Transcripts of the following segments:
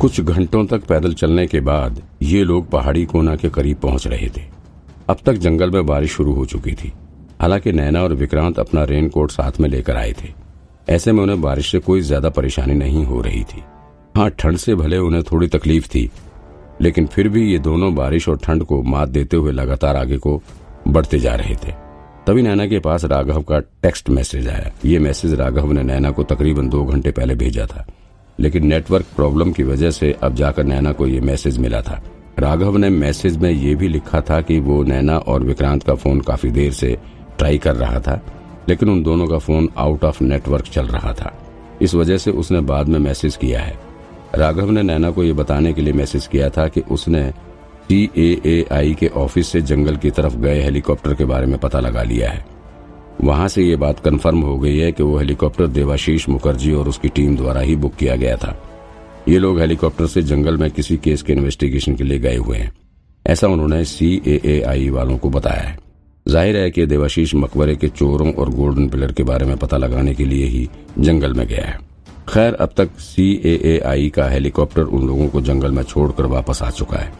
कुछ घंटों तक पैदल चलने के बाद ये लोग पहाड़ी कोना के करीब पहुँच रहे थे। अब तक जंगल में बारिश शुरू हो चुकी थी। हालाँकि नैना और विक्रांत अपना रेनकोट साथ में लेकर आए थे। ऐसे में उन्हें बारिश से कोई ज़्यादा परेशानी नहीं हो रही थी। हाँ ठंड से भले उन्हें थोड़ी तकलीफ़ थी, लेकिन फिर भी ये दोनों बारिश और ठंड को मात देते हुए लगातार आगे को बढ़ते जा रहे थे। तभी नैना के पास राघव का टेक्स्ट मैसेज आया। ये मैसेज राघव ने नैना को तकरीबन दो घंटे पहले भेजा था। लेकिन नेटवर्क प्रॉब्लम की वजह से अब जाकर नैना को ये मैसेज मिला था। राघव ने मैसेज में ये भी लिखा था कि वो नैना और विक्रांत का फ़ोन काफ़ी देर से ट्राई कर रहा था, लेकिन उन दोनों का फ़ोन आउट ऑफ़ नेटवर्क चल रहा था। इस वजह से उसने बाद में मैसेज किया है। राघव ने नैना को ये बताने के लिए मैसेज किया था कि उसने सी आई के ऑफ़िस से जंगल की तरफ़ गए हेलीकॉप्टर के बारे में पता लगा लिया है। वहाँ से ये बात कंफर्म हो गई है कि वो हेलीकॉप्टर देवाशीष मुखर्जी और उसकी टीम द्वारा ही बुक किया गया था। ये लोग हेलीकॉप्टर से जंगल में किसी केस के इन्वेस्टिगेशन के लिए गए हुए हैं। ऐसा उन्होंने सी ए ए आई वालों को बताया है। ज़ाहिर है कि देवाशीष मकबरे के चोरों और गोल्डन पिलर के बारे में पता लगाने के लिए ही जंगल में गया है। खैर, अब तक सी ए ए आई का हेलीकॉप्टर उन लोगों को जंगल में छोड़कर वापस आ चुका है।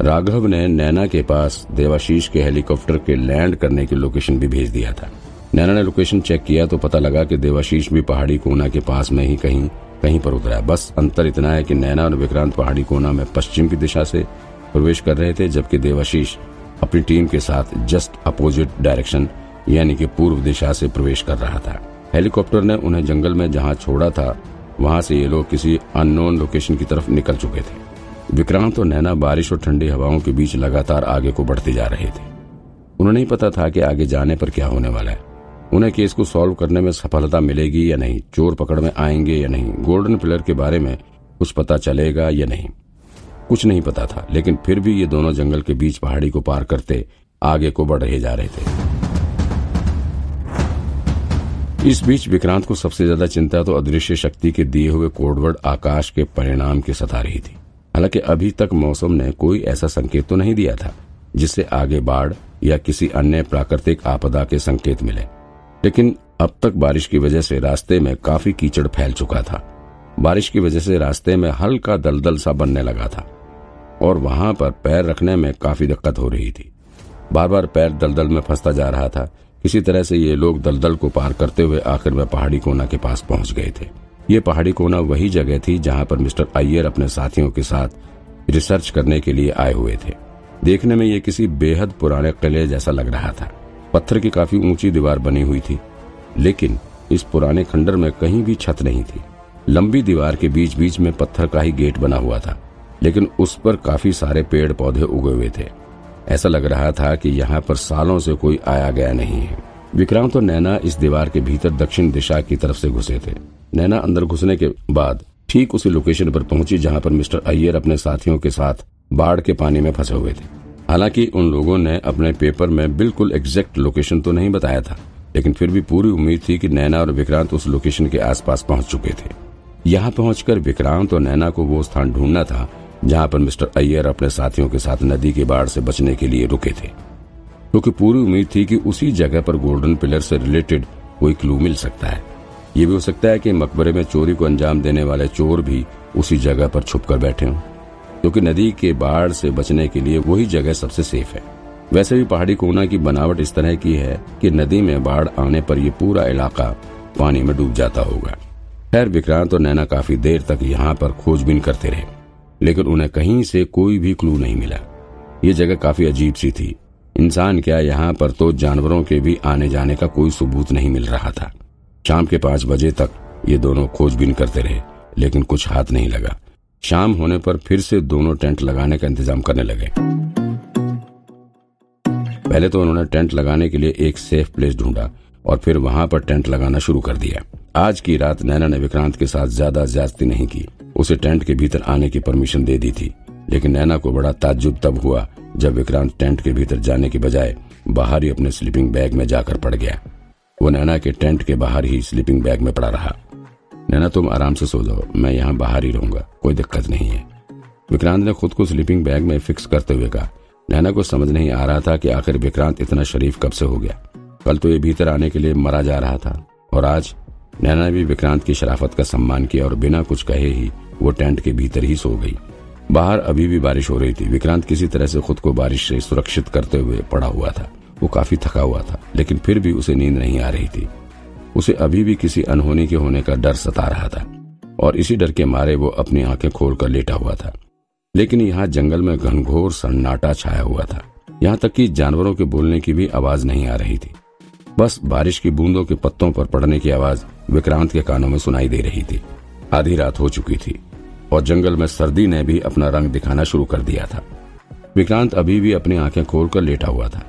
राघव ने नैना के पास देवाशीष के हेलीकॉप्टर के लैंड करने की लोकेशन भी भेज दिया था। नैना ने लोकेशन चेक किया तो पता लगा कि देवाशीष भी पहाड़ी कोना के पास में ही कहीं कहीं पर उतरा है। बस अंतर इतना है कि नैना और विक्रांत पहाड़ी कोना में पश्चिम की दिशा से प्रवेश कर रहे थे, जबकि देवाशीष अपनी टीम के साथ जस्ट अपोजिट डायरेक्शन यानी कि पूर्व दिशा से प्रवेश कर रहा था। हेलीकॉप्टर ने उन्हें जंगल में जहाँ छोड़ा था, वहाँ से ये लोग किसी अननोन लोकेशन की तरफ़ निकल चुके थे। विक्रांत और नैना बारिश और ठंडी हवाओं के बीच लगातार आगे को बढ़ते जा रहे थे। उन्हें नहीं पता था कि आगे जाने पर क्या होने वाला है। उन्हें केस को सॉल्व करने में सफलता मिलेगी या नहीं, चोर पकड़ में आएँगे या नहीं, गोल्डन पिलर के बारे में कुछ पता चलेगा या नहीं? कुछ नहीं पता था, लेकिन फिर भी ये दोनों जंगल के बीच पहाड़ी को पार करते, आगे को बढ़ रहे जा रहे थे। इस बीच विक्रांत को सबसे ज़्यादा चिंता तो अदृश्य शक्ति के दिए हुए कोडवर्ड आकाश के परिणाम की सता रही थी। हालाँकि अभी तक मौसम ने कोई ऐसा संकेत तो नहीं दिया था, जिससे आगे बाढ़ या किसी अन्य प्राकृतिक आपदा के संकेत मिले। लेकिन अब तक बारिश की वजह से रास्ते में काफ़ी कीचड़ फैल चुका था। बारिश की वजह से रास्ते में हल्का दलदल सा बनने लगा था और वहाँ पर पैर रखने में काफ़ी दिक्कत हो रही थी। बार बार पैर दलदल में फंसता जा रहा था। किसी तरह से ये लोग दलदल को पार करते हुए आखिर में पहाड़ी कोना के पास पहुँच गए थे। ये पहाड़ी कोना वही जगह थी जहाँ पर मिस्टर अय्यर अपने साथियों के साथ रिसर्च करने के लिए आए हुए थे। देखने में ये किसी बेहद पुराने किले जैसा लग रहा था। पत्थर की काफ़ी ऊँची दीवार बनी हुई थी, लेकिन इस पुराने खंडर में कहीं भी छत नहीं थी। लंबी दीवार के बीच बीच में पत्थर का ही गेट बना हुआ था, लेकिन उस पर काफ़ी सारे पेड़ पौधे उगे हुए थे। ऐसा लग रहा था कि यहाँ पर सालों से कोई आया गया नहीं है। विक्रांत और नैना इस दीवार के भीतर दक्षिण दिशा की तरफ़ से घुसे थे। नैना अंदर घुसने के बाद ठीक उसी लोकेशन पर पहुँची जहाँ पर मिस्टर अय्यर अपने साथियों के साथ बाढ़ के पानी में फंसे हुए थे। हालाँकि उन लोगों ने अपने पेपर में बिल्कुल एग्जैक्ट लोकेशन तो नहीं बताया था, लेकिन फिर भी पूरी उम्मीद थी कि नैना और विक्रांत उस लोकेशन के आसपास पहुँच चुके थे। यहाँ पहुंचकर विक्रांत और नैना को वो स्थान ढूंढना था, जहाँ पर मिस्टर अय्यर अपने साथियों के साथ नदी के बाढ़ से बचने के लिए रुके थे। क्योंकि तो पूरी उम्मीद थी कि उसी जगह पर गोल्डन पिलर से रिलेटेड कोई क्लू मिल सकता है। ये भी हो सकता है कि मकबरे में चोरी को अंजाम देने वाले चोर भी उसी जगह पर छुप कर बैठे हों। क्योंकि नदी के बाढ़ से बचने के लिए वही जगह सबसे सेफ़ है। वैसे भी पहाड़ी कोना की बनावट इस तरह की है कि नदी में बाढ़ आने पर यह पूरा इलाका पानी में डूब जाता होगा। खैर, विक्रांत और नैना काफ़ी देर तक यहाँ पर खोजबीन करते रहे, लेकिन उन्हें कहीं से कोई भी क्लू नहीं मिला। ये जगह काफ़ी अजीब सी थी। इंसान क्या यहाँ पर तो जानवरों के भी आने जाने का कोई सबूत नहीं मिल रहा था। शाम के पाँच बजे तक ये दोनों खोजबीन करते रहे, लेकिन कुछ हाथ नहीं लगा। शाम होने पर फिर से दोनों टेंट लगाने का इंतज़ाम करने लगे। पहले तो उन्होंने टेंट लगाने के लिए एक सेफ़ प्लेस ढूंढा और फिर वहाँ पर टेंट लगाना शुरू कर दिया। आज की रात नैना ने विक्रांत के साथ ज़्यादा ज्यादती नहीं की। उसे टेंट के भीतर आने की परमिशन दे दी थी, लेकिन नैना को बड़ा ताज्जुब तब हुआ जब विक्रांत टेंट के भीतर जाने के बजाय बाहर ही अपने स्लीपिंग बैग में जाकर पड़ गया। वो नैना के टेंट के बाहर ही स्लीपिंग बैग में पड़ा रहा। नैना, तुम आराम से सो जाओ। मैं यहाँ बाहर ही रहूँगा। कोई दिक्कत नहीं है। विक्रांत ने खुद को स्लीपिंग बैग में फिक्स करते हुए कहा। नैना को समझ नहीं आ रहा था कि आखिर विक्रांत इतना शरीफ कब से हो गया। कल तो ये भीतर आने के लिए मरा जा रहा था। और आज नैना ने भी विक्रांत की शराफत का सम्मान किया और बिना कुछ कहे ही वो टेंट के भीतर ही सो गई। बाहर अभी भी बारिश हो रही थी। विक्रांत किसी तरह से खुद को बारिश से सुरक्षित करते हुए पड़ा हुआ था। वो काफ़ी थका हुआ था, लेकिन फिर भी उसे नींद नहीं आ रही थी। उसे अभी भी किसी अनहोनी के होने का डर सता रहा था, और इसी डर के मारे वो अपनी आँखें खोलकर लेटा हुआ था। लेकिन यहाँ जंगल में घनघोर सन्नाटा छाया हुआ था। यहाँ तक कि जानवरों के बोलने की भी आवाज़ नहीं आ रही थी। बस बारिश की बूंदों के पत्तों पर पड़ने की आवाज़ विक्रांत के कानों में सुनाई दे रही थी। आधी रात हो चुकी थी, और जंगल में सर्दी ने भी अपना रंग दिखाना शुरू कर दिया था। विक्रांत अभी भी अपनी आँखें खोलकर लेटा हुआ था,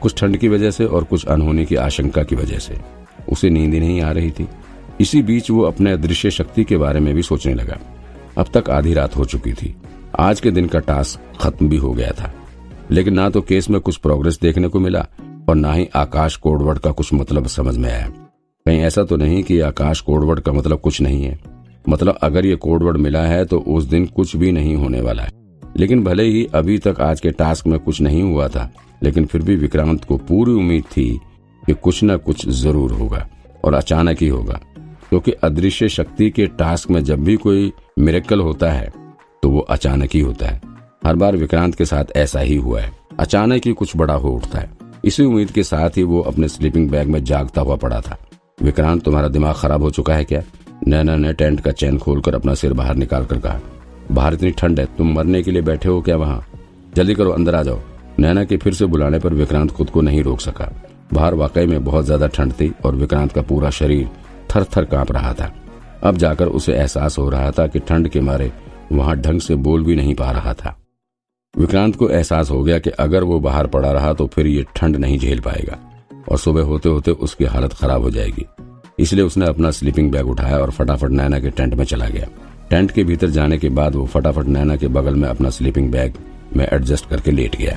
कुछ ठंड की वजह से और कुछ अनहोनी की आशंका की वजह से। उसे नींद नहीं आ रही थी। इसी बीच वो अपने अदृश्य शक्ति के बारे में भी सोचने लगा। अब तक आधी रात हो चुकी थी। आज के दिन का टास्क खत्म भी हो गया था। लेकिन ना तो केस में कुछ प्रोग्रेस देखने को मिला और ना ही आकाश कोडवर्ड का कुछ मतलब समझ में आया। कहीं ऐसा तो नहीं कि आकाश कोडवर्ड का मतलब कुछ नहीं है। मतलब अगर ये कोडवर्ड मिला है तो उस दिन कुछ भी नहीं होने वाला है। लेकिन भले ही अभी तक आज के टास्क में कुछ नहीं हुआ था, लेकिन फिर भी विक्रांत को पूरी उम्मीद थी कि कुछ न कुछ ज़रूर होगा और अचानक ही होगा। क्योंकि तो अदृश्य शक्ति के टास्क में जब भी कोई मिरेकल होता है तो वो अचानक ही होता है। हर बार विक्रांत के साथ ऐसा ही हुआ है। अचानक ही कुछ बड़ा हो उठता है। इसी उम्मीद के साथ ही वो अपने स्लीपिंग बैग में जागता हुआ पड़ा था। विक्रांत, तुम्हारा दिमाग खराब हो चुका है क्या? नैना ने टेंट का चैन खोलकर अपना सिर बाहर निकाल कर कहा, बाहर इतनी ठंड है, तुम मरने के लिए बैठे हो क्या वहाँ? जल्दी करो, अंदर आ जाओ। नैना के फिर से बुलाने पर विक्रांत खुद को नहीं रोक सका। बाहर वाकई में बहुत ज़्यादा ठंड थी और विक्रांत का पूरा शरीर थर थर काँप रहा था। अब जाकर उसे एहसास हो रहा था कि ठंड के मारे वहाँ ढंग से बोल भी नहीं पा रहा था। विक्रांत को एहसास हो गया कि अगर वो बाहर पड़ा रहा तो फिर ये ठंड नहीं झेल पाएगा और सुबह होते होते उसकी हालत खराब हो जाएगी। इसलिए उसने अपना स्लीपिंग बैग उठाया और फटाफट नैना के टेंट में चला गया। टेंट के भीतर जाने के बाद वो फटाफट नैना के बगल में अपना स्लीपिंग बैग में एडजस्ट करके लेट गया।